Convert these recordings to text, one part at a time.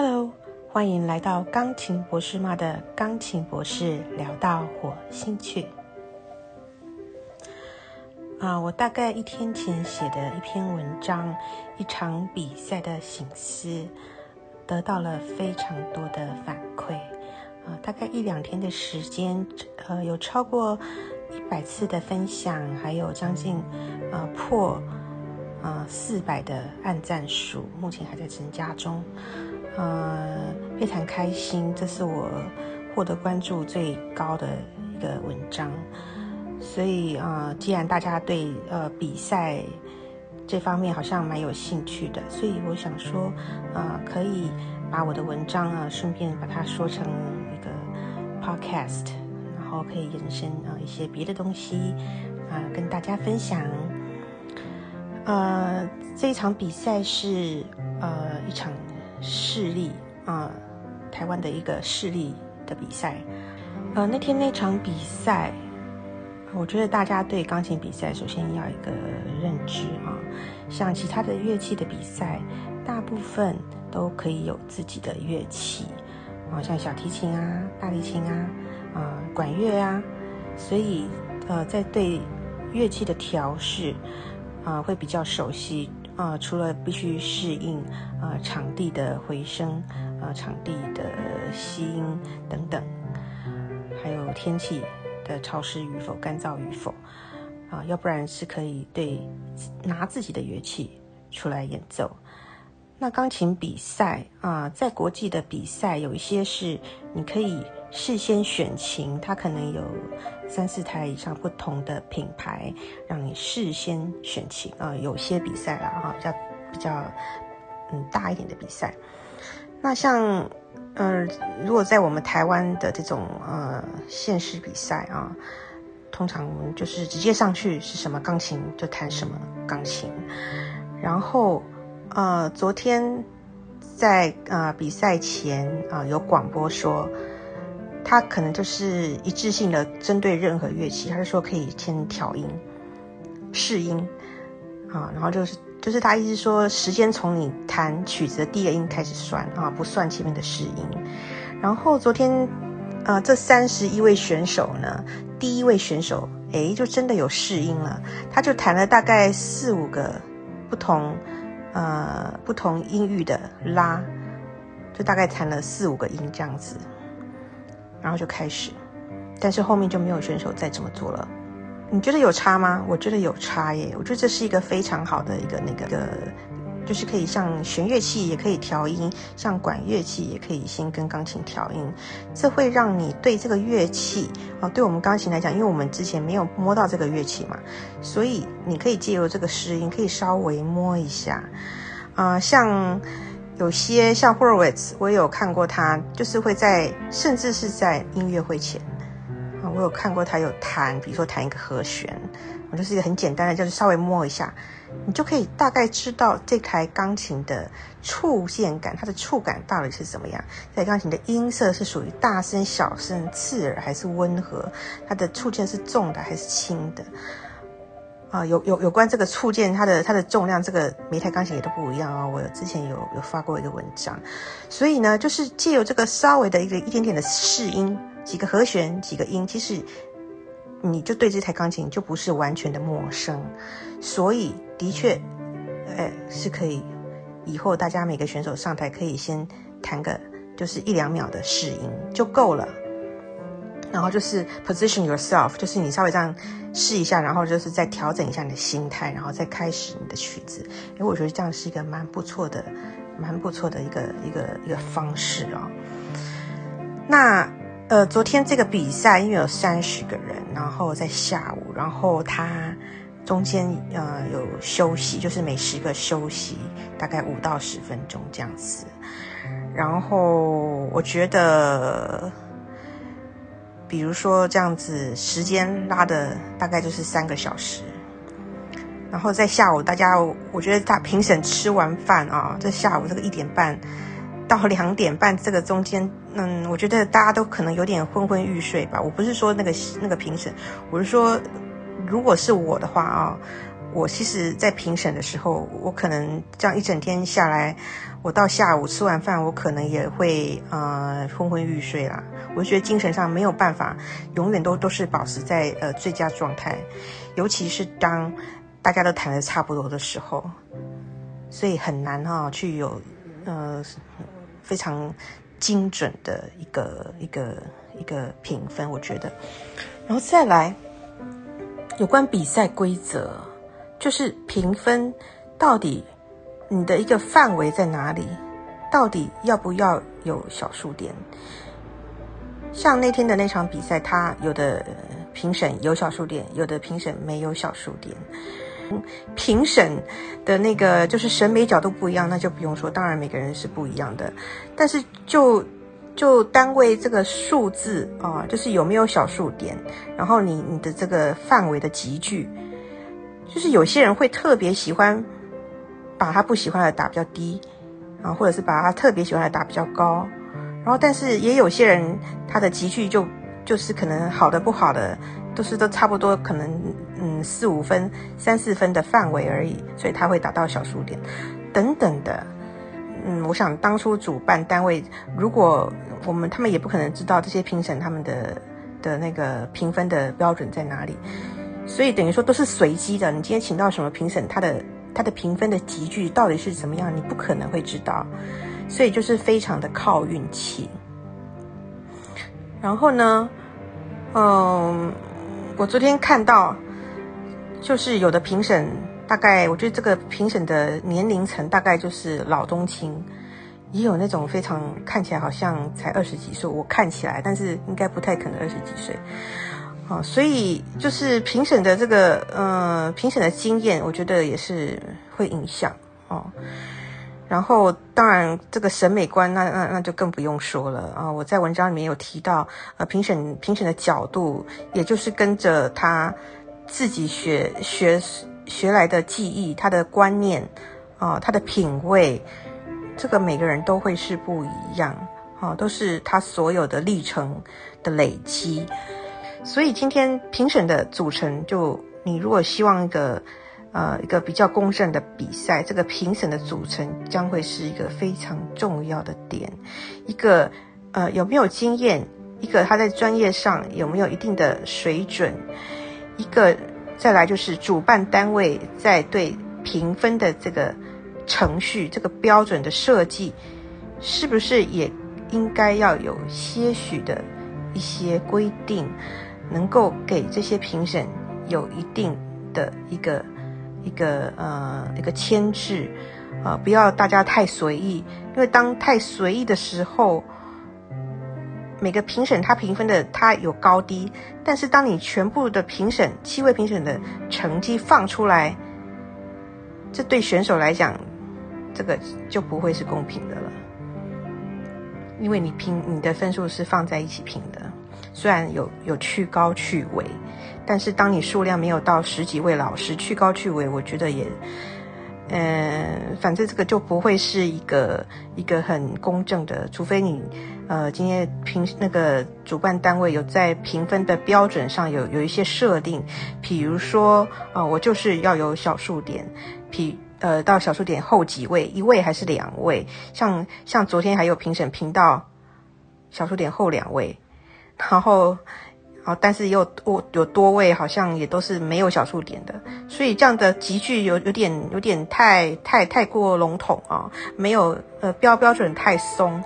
Hello，欢迎来到钢琴博士妈的钢琴博士聊到火星去。啊，我大概一天前写的一篇文章，一场比赛的醒思，得到了非常多的反馈。啊，大概一两天的时间，呃，有超过一百次的分享，还有将近呃破呃四百的按赞数，目前还在增加中。呃，非常开心，这是我获得关注最高的一个文章。所以啊，既然大家对呃比赛这方面好像蛮有兴趣的，所以我想说，啊，可以把我的文章啊，顺便把它说成一个 podcast，然后可以延伸啊一些别的东西啊，跟大家分享。呃，这一场比赛是呃一场。势力啊，台湾的一个势力的比赛。呃，那天那场比赛，我觉得大家对钢琴比赛首先要一个认知啊，像其他的乐器的比赛，大部分都可以有自己的乐器啊，像小提琴啊、大提琴啊、啊管乐啊，所以呃，在对乐器的调试啊，会比较熟悉。啊，除了必须适应啊场地的回声啊场地的吸音等等，还有天气的潮湿与否、干燥与否啊，要不然是可以对拿自己的乐器出来演奏。那钢琴比赛啊，在国际的比赛有一些是你可以。事先选琴，它可能有三四台以上不同的品牌，让你事先选琴啊。有些比赛啦，哈，比较比较嗯大一点的比赛。那像呃，如果在我们台湾的这种呃现实比赛啊，通常就是直接上去是什么钢琴就弹什么钢琴。然后呃，昨天在呃比赛前啊，有广播说。他可能就是一致性的针对任何乐器，他就说可以先调音、试音啊，然后就是就是他意思说，时间从你弹曲子的第一个音开始算啊，不算前面的试音。然后昨天呃，这三十一位选手呢，第一位选手哎，就真的有试音了，他就弹了大概四五个不同呃不同音域的拉，就大概弹了四五个音这样子。然后就开始，但是后面就没有选手再这么做了。你觉得有差吗？我觉得有差耶。我觉得这是一个非常好的一个那个个，就是可以像弦乐器也可以调音，像管乐器也可以先跟钢琴调音。这会让你对这个乐器啊，对我们钢琴来讲，因为我们之前没有摸到这个乐器嘛，所以你可以借由这个试音，可以稍微摸一下啊，像。有些像 Horowitz，我也有看过他，就是会在，甚至是在音乐会前啊，我有看过他有弹，比如说弹一个和弦，我就是一个很简单的，就是稍微摸一下，你就可以大概知道这台钢琴的触键感，它的触感到底是怎么样。这台钢琴的音色是属于大声、小声、刺耳还是温和？它的触键是重的还是轻的？啊，有有有关这个触键，它的它的重量，这个每台钢琴也都不一样哦。我之前有有发过一个文章，所以呢，就是借由这个稍微的一个一点点的试音，几个和弦，几个音，其实你就对这台钢琴就不是完全的陌生。所以的确，哎，是可以以后大家每个选手上台可以先弹个就是一两秒的试音就够了。然后就是 position yourself，就是你稍微这样试一下，然后就是再调整一下你的心态，然后再开始你的曲子。因为我觉得这样是一个蛮不错的、蛮不错的一个一个一个方式啊。那呃，昨天这个比赛因为有三十个人，然后在下午，然后他中间呃有休息，就是每十个休息大概五到十分钟这样子。然后我觉得。比如说这样子，时间拉的大概就是三个小时，然后在下午，大家我觉得大评审吃完饭啊，在下午这个一点半到两点半这个中间，嗯，我觉得大家都可能有点昏昏欲睡吧。我不是说那个那个评审，我是说，如果是我的话啊，我其实，在评审的时候，我可能这样一整天下来，我到下午吃完饭，我可能也会呃昏昏欲睡啦。我觉得精神上没有办法，永远都都是保持在呃最佳状态，尤其是当大家都谈的差不多的时候，所以很难哈去有呃非常精准的一个一个一个评分，我觉得，然后再来有关比赛规则。就是评分，到底你的一个范围在哪里？到底要不要有小数点？像那天的那场比赛，他有的评审有小数点，有的评审没有小数点。评审的那个就是审美角度不一样，那就不用说，当然每个人是不一样的。但是就就单位这个数字啊，就是有没有小数点，然后你你的这个范围的集聚。就是有些人会特别喜欢把他不喜欢的打比较低，啊，或者是把他特别喜欢的打比较高，然后但是也有些人他的集距就就是可能好的不好的都是都差不多，可能嗯四五分、三四分的范围而已，所以他会打到小数点等等的。嗯，我想当初主办单位如果我们他们也不可能知道这些评审他们的的那个评分的标准在哪里。所以等于说都是随机的。你今天请到什么评审，他的他的评分的集聚到底是怎么样，你不可能会知道。所以就是非常的靠运气。然后呢，嗯，我昨天看到，就是有的评审大概，我觉得这个评审的年龄层大概就是老中青，也有那种非常看起来好像才二十几岁，我看起来，但是应该不太可能二十几岁。啊，所以就是评审的这个，呃，评审的经验，我觉得也是会影响哦。然后，当然这个审美观，那那那就更不用说了啊。我在文章里面有提到，呃，评审评审的角度，也就是跟着他自己学学学来的记忆，他的观念啊，他的品味，这个每个人都会是不一样啊，都是他所有的历程的累积。所以今天评审的组成，就你如果希望一个，呃，一个比较公正的比赛，这个评审的组成将会是一个非常重要的点。一个，呃，有没有经验？一个他在专业上有没有一定的水准？一个，再来就是主办单位在对评分的这个程序、这个标准的设计，是不是也应该要有些许的一些规定？能够给这些评审有一定的一个一个呃一个牵制，啊，不要大家太随意，因为当太随意的时候，每个评审他评分的他有高低，但是当你全部的评审七位评审的成绩放出来，这对选手来讲，这个就不会是公平的了，因为你评你的分数是放在一起评的。虽然有有去高去尾，但是当你数量没有到十几位老师去高去尾，我觉得也，嗯，反正这个就不会是一个一个很公正的，除非你，呃，今天评那个主办单位有在评分的标准上有有一些设定，比如说啊，我就是要有小数点，比呃到小数点后几位，一位还是两位，像像昨天还有评审评到小数点后两位。然后，啊，但是又我有多位，好像也都是没有小数点的，所以这样的集聚有有点有点太太太过笼统啊，没有呃标标准太松，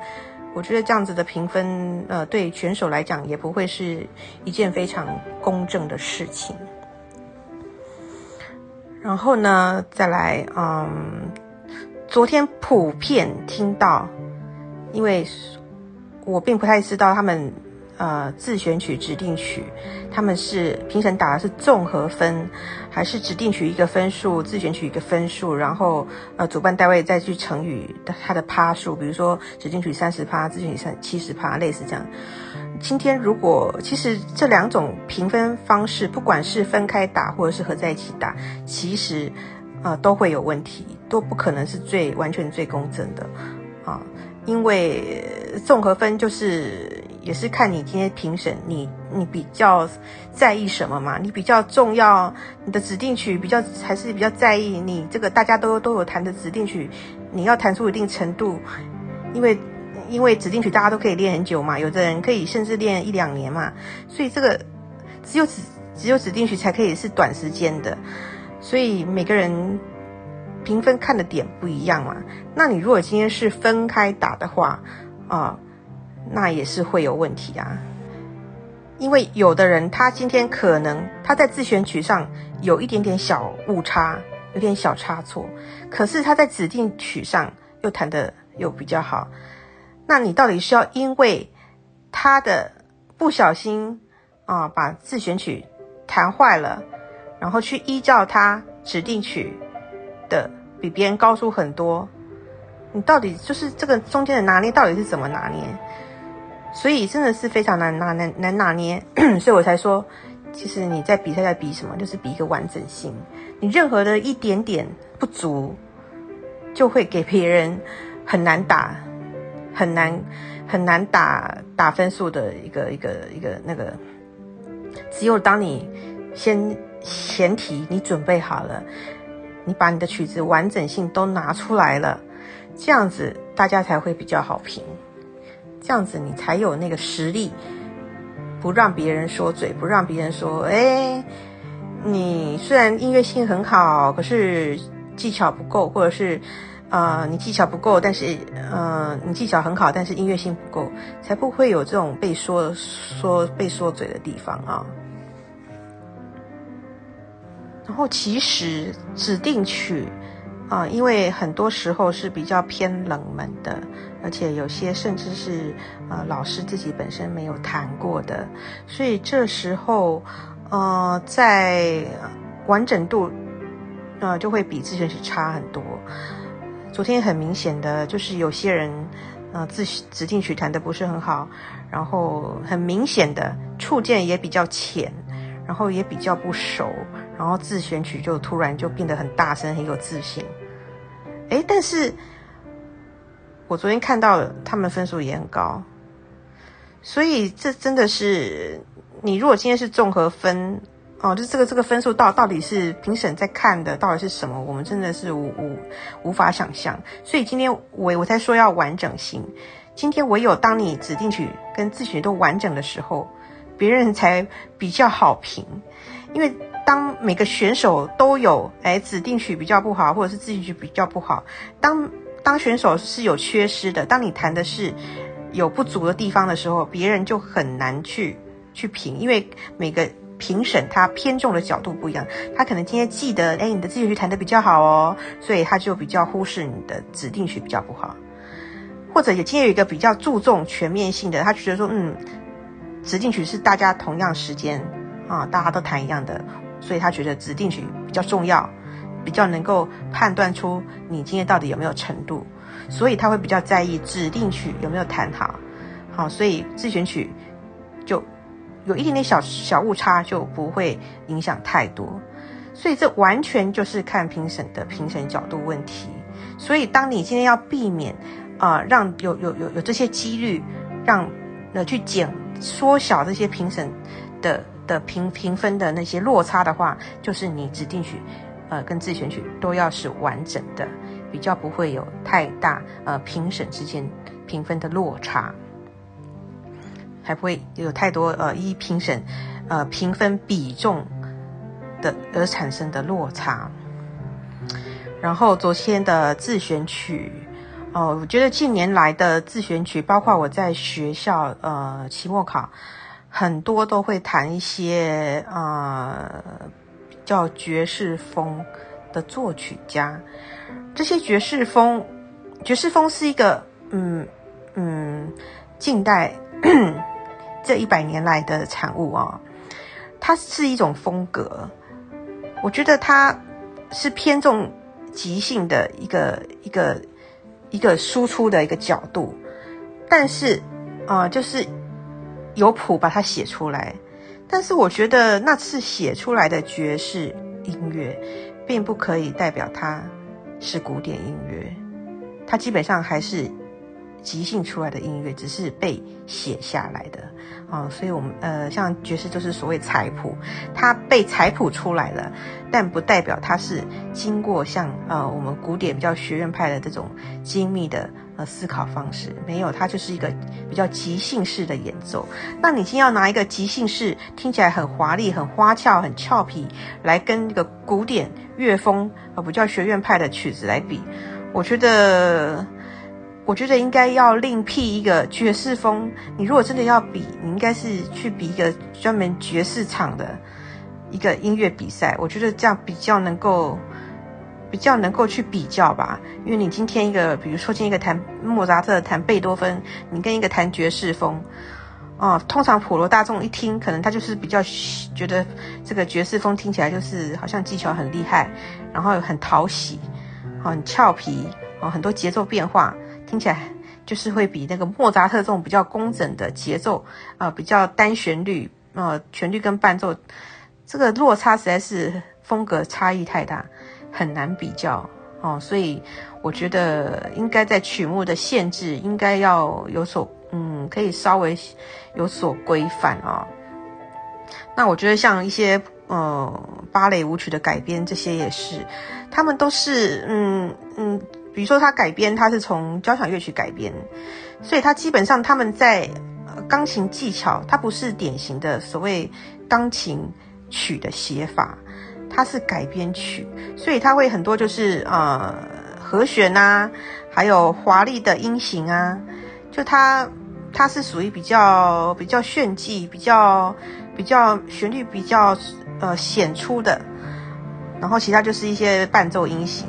我觉得这样子的评分，呃，对选手来讲也不会是一件非常公正的事情。然后呢，再来，嗯，昨天普遍听到，因为我并不太知道他们。呃，自选曲、指定曲，他们是评审打的是综合分，还是指定曲一个分数，自选曲一个分数，然后呃，主办单位再去乘以它的趴数，比如说指定曲三十趴，自选曲三七十趴，类似这样。今天如果其实这两种评分方式，不管是分开打或者是合在一起打，其实呃都会有问题，都不可能是最完全最公正的啊，因为综合分就是。也是看你今天评审，你你比较在意什么嘛？你比较重要，你的指定曲比较还是比较在意你这个大家都都有弹的指定曲，你要弹出一定程度，因为因为指定曲大家都可以练很久嘛，有的人可以甚至练一两年嘛，所以这个只有指只有指定曲才可以是短时间的，所以每个人评分看的点不一样嘛。那你如果今天是分开打的话，啊。那也是会有问题啊，因为有的人他今天可能他在自选曲上有一点点小误差，有点小差错，可是他在指定曲上又弹的又比较好。那你到底是要因为他的不小心啊把自选曲弹坏了，然后去依照他指定曲的比别人高出很多？你到底就是这个中间的拿捏到底是怎么拿捏？所以真的是非常难拿难难拿捏，所以我才说，其实你在比赛在比什么，就是比一个完整性。你任何的一点点不足，就会给别人很难打、很难很难打打分数的一个一个一个那个。只有当你先前提你准备好了，你把你的曲子完整性都拿出来了，这样子大家才会比较好评。这样子你才有那个实力，不让别人说嘴，不让别人说，哎，你虽然音乐性很好，可是技巧不够，或者是，呃，你技巧不够，但是，呃，你技巧很好，但是音乐性不够，才不会有这种被说说被说嘴的地方啊。然后其实指定曲。啊，因为很多时候是比较偏冷门的，而且有些甚至是呃老师自己本身没有弹过的，所以这时候呃在完整度呃就会比自选曲差很多。昨天很明显的就是有些人呃自指定曲弹的不是很好，然后很明显的触键也比较浅，然后也比较不熟，然后自选曲就突然就变得很大声，很有自信。哎，但是我昨天看到，他们分数也很高，所以这真的是你如果今天是综合分哦，就这个这个分数到到底是评审在看的到底是什么，我们真的是无无无法想象。所以今天我我才说要完整性，今天唯有当你指定曲跟自选都完整的时候，别人才比较好评，因为。当每个选手都有哎指定曲比较不好，或者是自己曲比较不好，当当选手是有缺失的，当你弹的是有不足的地方的时候，别人就很难去去评，因为每个评审他偏重的角度不一样，他可能今天记得哎你的自己曲弹的比较好哦，所以他就比较忽视你的指定曲比较不好，或者也今天有一个比较注重全面性的，他觉得说嗯指定曲是大家同样时间啊大家都弹一样的。所以他觉得指定曲比较重要，比较能够判断出你今天到底有没有程度，所以他会比较在意指定曲有没有弹好。好，所以自选曲就有一点点小小误差就不会影响太多。所以这完全就是看评审的评审角度问题。所以当你今天要避免啊，让有有有有这些几率，让呃去减缩小这些评审的。的评评分的那些落差的话，就是你指定曲，呃，跟自选曲都要是完整的，比较不会有太大呃评审之间评分的落差，还不会有太多呃一评审呃评分比重的而产生的落差。然后昨天的自选曲，哦，我觉得近年来的自选曲，包括我在学校呃期末考。很多都会谈一些啊，叫爵士风的作曲家。这些爵士风，爵士风是一个嗯嗯近代这一百年来的产物啊。它是一种风格，我觉得它是偏重即兴的一个一个一个输出的一个角度，但是啊，就是。有谱把它写出来，但是我觉得那次写出来的爵士音乐，并不可以代表它是古典音乐，它基本上还是即兴出来的音乐，只是被写下来的啊。所以，我们呃，像爵士就是所谓彩谱，它被彩谱出来了，但不代表它是经过像呃我们古典比较学院派的这种精密的呃思考方式，没有，它就是一个比较即兴式的演奏。那你先要拿一个即兴式听起来很华丽、很花俏、很俏皮来跟一个古典乐风呃比较学院派的曲子来比，我觉得。我觉得应该要另辟一个爵士风。你如果真的要比，你应该是去比一个专门爵士场的一个音乐比赛。我觉得这样比较能够，比较能够去比较吧。因为你今天一个，比如说今天一个弹莫扎特、弹贝多芬，你跟一个弹爵士风，哦，通常普罗大众一听，可能他就是比较觉得这个爵士风听起来就是好像技巧很厉害，然后很讨喜，很俏皮，哦，很多节奏变化。听起来就是会比那个莫扎特这种比较工整的节奏，呃，比较单旋律，呃，旋律跟伴奏，这个落差实在是风格差异太大，很难比较哦。所以我觉得应该在曲目的限制应该要有所，嗯，可以稍微有所规范啊。那我觉得像一些呃芭蕾舞曲的改编，这些也是，他们都是，嗯嗯。比如说，他改编，他是从交响乐曲改编，所以他基本上他们在钢琴技巧，它不是典型的所谓钢琴曲的写法，它是改编曲，所以它会很多就是呃和弦啊，还有华丽的音型啊，就它它是属于比较比较炫技、比较比较旋律比较呃显出的，然后其他就是一些伴奏音型。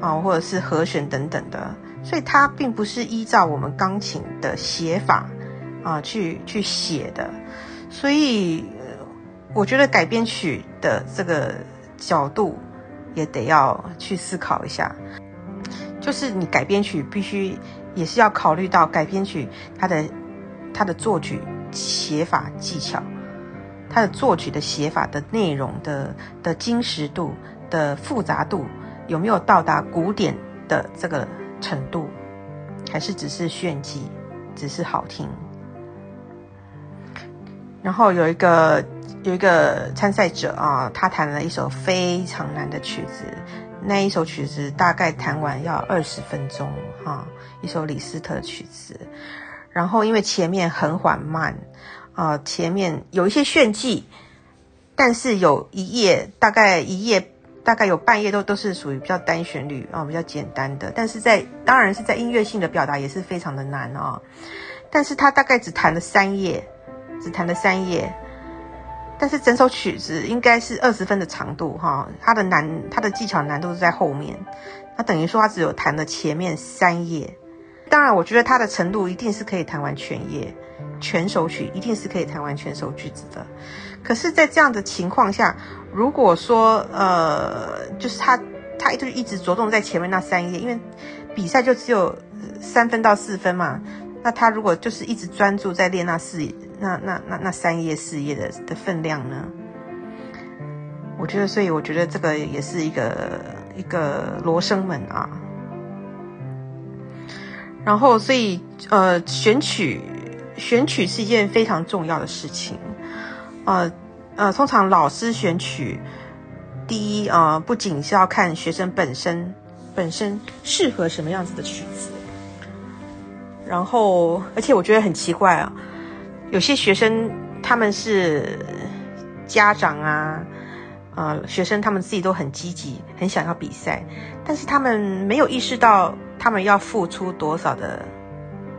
啊，或者是和弦等等的，所以它并不是依照我们钢琴的写法啊去去写的，所以我觉得改编曲的这个角度也得要去思考一下，就是你改编曲必须也是要考虑到改编曲它的它的作曲写法技巧，它的作曲的写法的内容的的精实度的复杂度。有没有到达古典的这个程度，还是只是炫技，只是好听？然后有一个有一个参赛者啊，他弹了一首非常难的曲子，那一首曲子大概弹完要二十分钟哈，一首李斯特曲子。然后因为前面很缓慢啊，前面有一些炫技，但是有一页大概一页。大概有半夜都都是属于比较单旋律啊，比较简单的，但是在当然是在音乐性的表达也是非常的难啊。但是他大概只弹了三页，只弹了三页，但是整首曲子应该是二十分的长度哈，它的难，它的技巧难度是在后面，那等于说他只有弹了前面三页。当然，我觉得他的程度一定是可以弹完全页，全首曲一定是可以弹完全首句子的。可是，在这样的情况下，如果说呃，就是他他就一直着重在前面那三页，因为比赛就只有三分到四分嘛，那他如果就是一直专注在练那四那那那那三页四页的的分量呢？我觉得，所以我觉得这个也是一个一个罗生门啊。然后，所以呃，选曲选曲是一件非常重要的事情。呃呃，通常老师选曲，第一啊，不仅是要看学生本身本身适合什么样子的曲子，然后而且我觉得很奇怪啊，有些学生他们是家长啊，呃，学生他们自己都很积极，很想要比赛，但是他们没有意识到他们要付出多少的。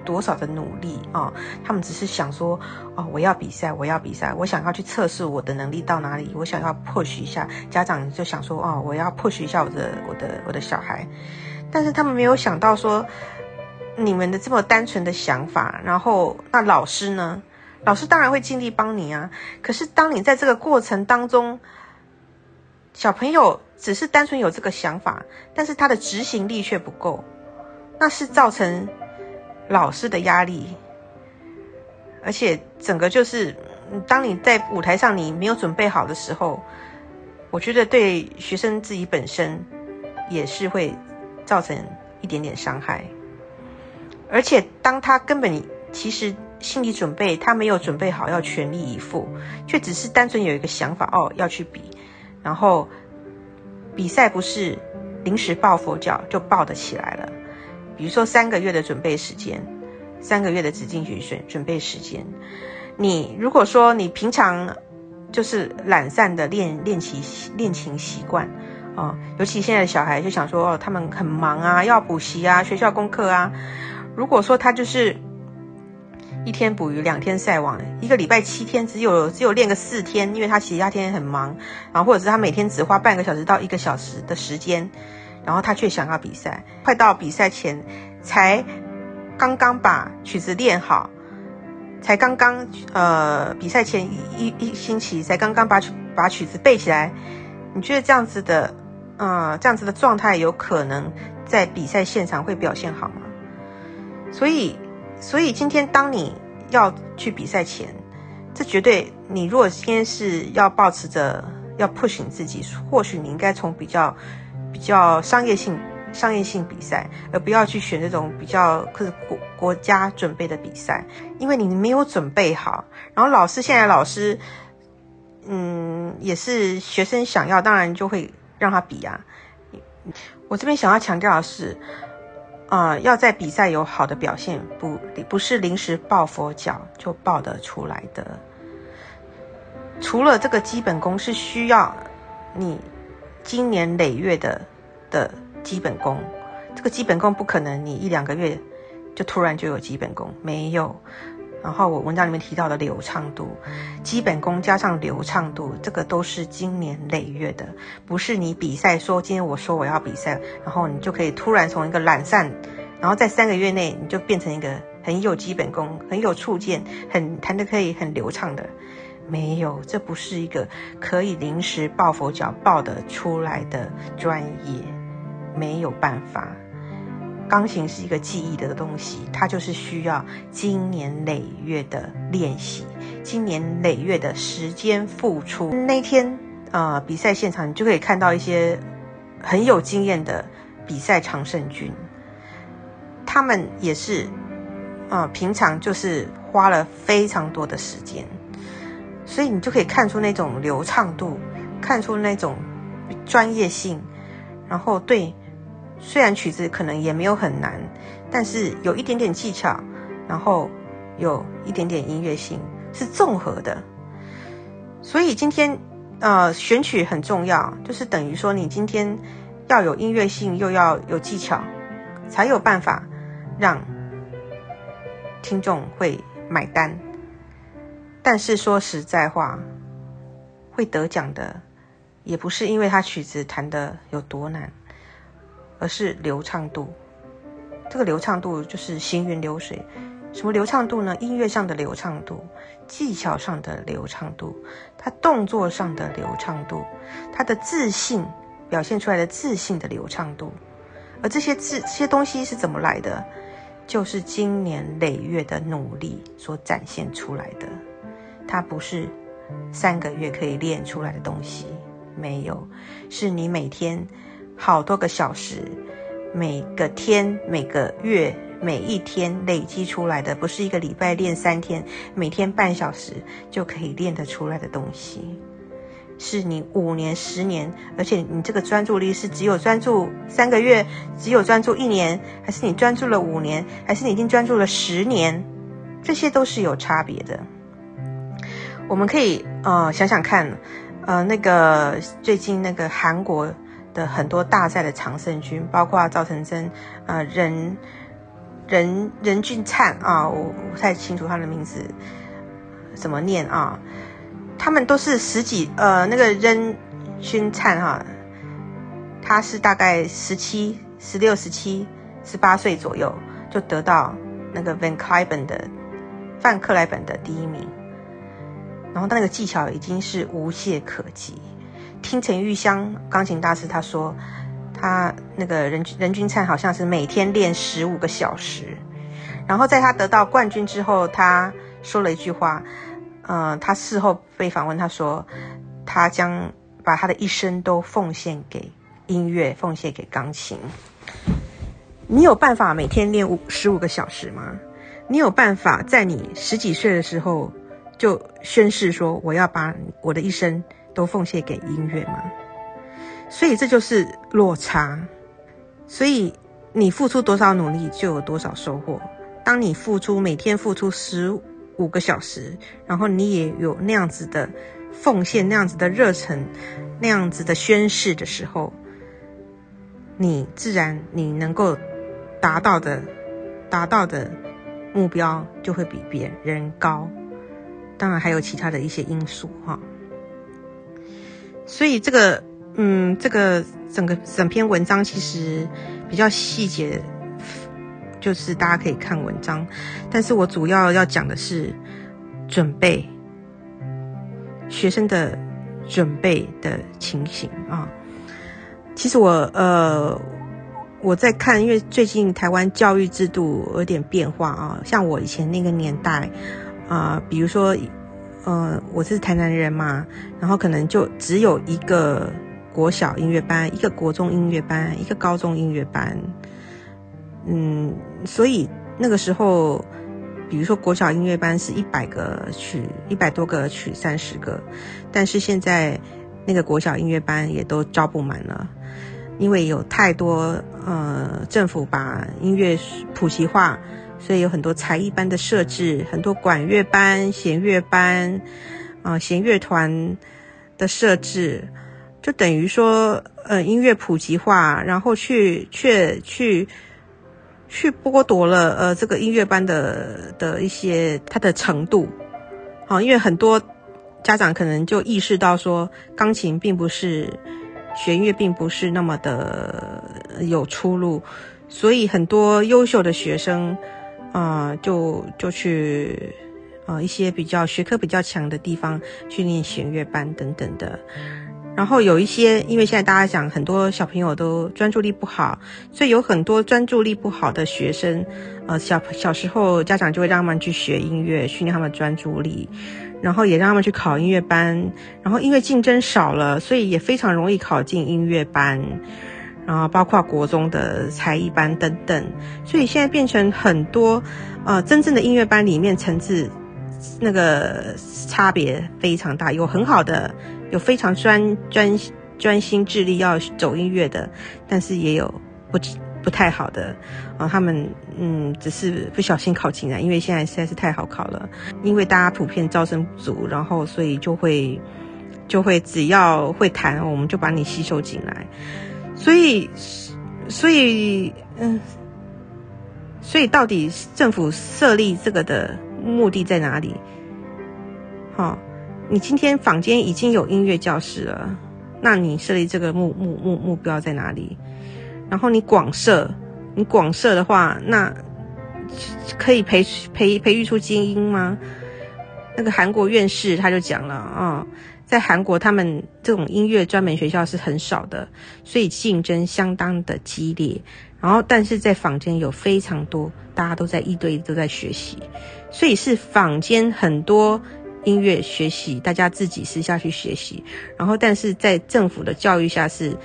多少的努力啊！他们只是想说，哦，我要比赛，我要比赛，我想要去测试我的能力到哪里，我想要 push 一下。家长就想说，哦，我要 push 一下我的我的我的小孩，但是他们没有想到说，你们的这么单纯的想法。然后，那老师呢？老师当然会尽力帮你啊。可是，当你在这个过程当中，小朋友只是单纯有这个想法，但是他的执行力却不够，那是造成。老师的压力，而且整个就是，当你在舞台上你没有准备好的时候，我觉得对学生自己本身也是会造成一点点伤害。而且当他根本其实心理准备他没有准备好要全力以赴，却只是单纯有一个想法哦要去比，然后比赛不是临时抱佛脚就抱得起来了。比如说三个月的准备时间，三个月的紫金曲准准备时间，你如果说你平常就是懒散的练练习练琴习惯啊，尤其现在的小孩就想说哦，他们很忙啊，要补习啊，学校功课啊。如果说他就是一天捕鱼两天晒网，一个礼拜七天只有只有练个四天，因为他其他天很忙，然后或者是他每天只花半个小时到一个小时的时间。然后他却想要比赛，快到比赛前，才刚刚把曲子练好，才刚刚呃比赛前一一星期才刚刚把曲把曲子背起来。你觉得这样子的，呃这样子的状态有可能在比赛现场会表现好吗？所以，所以今天当你要去比赛前，这绝对你如果今天是要保持着要 push 你自己，或许你应该从比较。比较商业性、商业性比赛，而不要去选这种比较可是国国家准备的比赛，因为你没有准备好。然后老师现在老师，嗯，也是学生想要，当然就会让他比啊。我这边想要强调的是，啊，要在比赛有好的表现，不不是临时抱佛脚就抱得出来的。除了这个基本功是需要你。经年累月的的基本功，这个基本功不可能你一两个月就突然就有基本功，没有。然后我文章里面提到的流畅度，基本功加上流畅度，这个都是经年累月的，不是你比赛说今天我说我要比赛，然后你就可以突然从一个懒散，然后在三个月内你就变成一个很有基本功、很有触键、很弹的可以很流畅的。没有，这不是一个可以临时抱佛脚抱得出来的专业，没有办法。钢琴是一个记忆的东西，它就是需要经年累月的练习，经年累月的时间付出。那天呃比赛现场，你就可以看到一些很有经验的比赛常胜军，他们也是啊，平常就是花了非常多的时间。所以你就可以看出那种流畅度，看出那种专业性，然后对，虽然曲子可能也没有很难，但是有一点点技巧，然后有一点点音乐性，是综合的。所以今天呃选曲很重要，就是等于说你今天要有音乐性，又要有技巧，才有办法让听众会买单。但是说实在话，会得奖的也不是因为他曲子弹的有多难，而是流畅度。这个流畅度就是行云流水。什么流畅度呢？音乐上的流畅度，技巧上的流畅度，他动作上的流畅度，他的自信表现出来的自信的流畅度。而这些自这些东西是怎么来的？就是经年累月的努力所展现出来的。它不是三个月可以练出来的东西，没有，是你每天好多个小时，每个天、每个月、每一天累积出来的，不是一个礼拜练三天，每天半小时就可以练得出来的东西，是你五年、十年，而且你这个专注力是只有专注三个月，只有专注一年，还是你专注了五年，还是你已经专注了十年，这些都是有差别的。我们可以呃想想看，呃那个最近那个韩国的很多大赛的常胜军，包括赵成真、呃任任任俊灿啊，我不太清楚他的名字怎么念啊，他们都是十几呃那个任俊灿哈，他是大概十七、十六、十七、十八岁左右就得到那个 Van Cliburn 的范克莱本的第一名。然后他那个技巧已经是无懈可击。听陈玉香钢琴大师他说，他那个任任君灿好像是每天练十五个小时。然后在他得到冠军之后，他说了一句话，呃，他事后被访问，他说他将把他的一生都奉献给音乐，奉献给钢琴。你有办法每天练五十五个小时吗？你有办法在你十几岁的时候就宣誓说我要把我的一生都奉献给音乐吗？所以这就是落差。所以你付出多少努力，就有多少收获。当你付出每天付出十五个小时，然后你也有那样子的奉献、那样子的热忱、那样子的宣誓的时候，你自然你能够。达到的，达到的目标就会比别人高，当然还有其他的一些因素哈。所以这个，嗯，这个整个整篇文章其实比较细节，就是大家可以看文章，但是我主要要讲的是准备学生的准备的情形啊。其实我呃。我在看，因为最近台湾教育制度有点变化啊，像我以前那个年代，啊，比如说，呃，我是台南人嘛，然后可能就只有一个国小音乐班，一个国中音乐班，一个高中音乐班，嗯，所以那个时候，比如说国小音乐班是一百个取一百多个取三十个，但是现在那个国小音乐班也都招不满了。因为有太多呃，政府把音乐普及化，所以有很多才艺班的设置，很多管乐班、弦乐班，啊，弦乐团的设置，就等于说，呃，音乐普及化，然后去却去去剥夺了呃这个音乐班的的一些它的程度，好，因为很多家长可能就意识到说，钢琴并不是。弦乐并不是那么的有出路，所以很多优秀的学生啊，就就去啊一些比较学科比较强的地方去念弦乐班等等的。然后有一些，因为现在大家讲很多小朋友都专注力不好，所以有很多专注力不好的学生，呃，小小时候家长就会让他们去学音乐，训练他们专注力。然后也让他们去考音乐班，然后因为竞争少了，所以也非常容易考进音乐班，然后包括国中的才艺班等等，所以现在变成很多呃真正的音乐班里面层次那个差别非常大，有很好的，有非常专专专心致力要走音乐的，但是也有不。不太好的。啊，他们嗯，只是不小心考进来，因为现在实在是太好考了，因为大家普遍招生不足，然后所以就会就会只要会弹，我们就把你吸收进来，所以所以嗯，所以到底政府设立这个的目的在哪里？好，你今天坊间已经有音乐教室了，那你设立这个目目目目标在哪里？然后你广设，你广设的话，那可以培培培育出精英吗？那个韩国院士他就讲了啊，在韩国他们这种音乐专门学校是很少的，所以竞争相当的激烈。然后但是在坊间有非常多，大家都在一对一都在学习，所以是坊间很多音乐学习，大家自己私下去学习。然后但是在政府的教育下是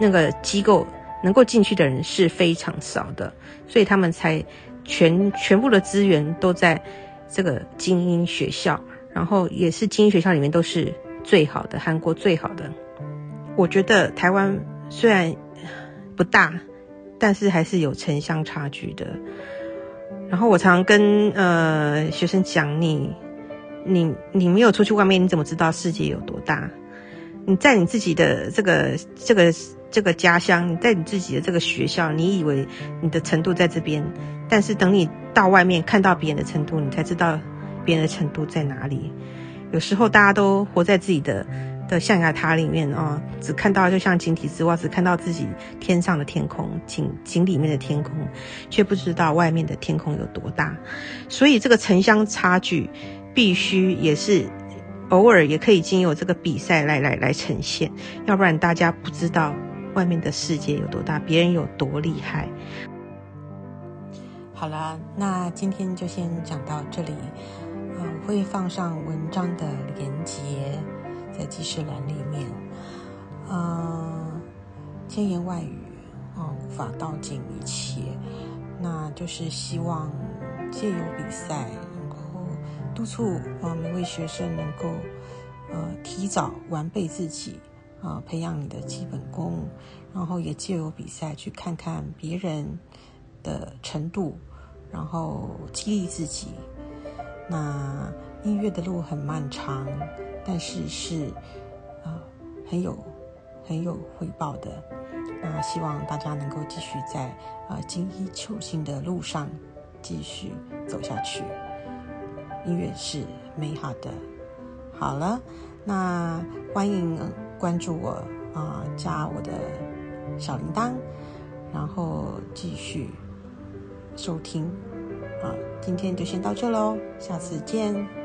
那个机构。能够进去的人是非常少的，所以他们才全全部的资源都在这个精英学校，然后也是精英学校里面都是最好的，韩国最好的。我觉得台湾虽然不大，但是还是有城乡差距的。然后我常跟呃学生讲，你你你没有出去外面，你怎么知道世界有多大？你在你自己的这个这个。这个家乡，你在你自己的这个学校，你以为你的程度在这边，但是等你到外面看到别人的程度，你才知道别人的程度在哪里。有时候大家都活在自己的的象牙塔里面啊，只看到就像井底之蛙，只看到自己天上的天空，井井里面的天空，却不知道外面的天空有多大。所以这个城乡差距，必须也是偶尔也可以经由这个比赛来来来呈现，要不然大家不知道。外面的世界有多大，别人有多厉害？好了，那今天就先讲到这里。会放上文章的连接在记事栏里面。嗯，千言万语，啊，无法道尽一切。那就是希望借由比赛，能够督促啊每位学生能够呃提早完备自己啊，培养你的基本功，然后也借由比赛去看看别人的程度，然后激励自己。那音乐的路很漫长，但是是啊很有很有回报的。那希望大家能够继续在呃精益求精的路上继续走下去。音乐是美好的。好了，那欢迎关注我啊，加我的小铃铛，然后继续收听。今天就先到这喽，下次见。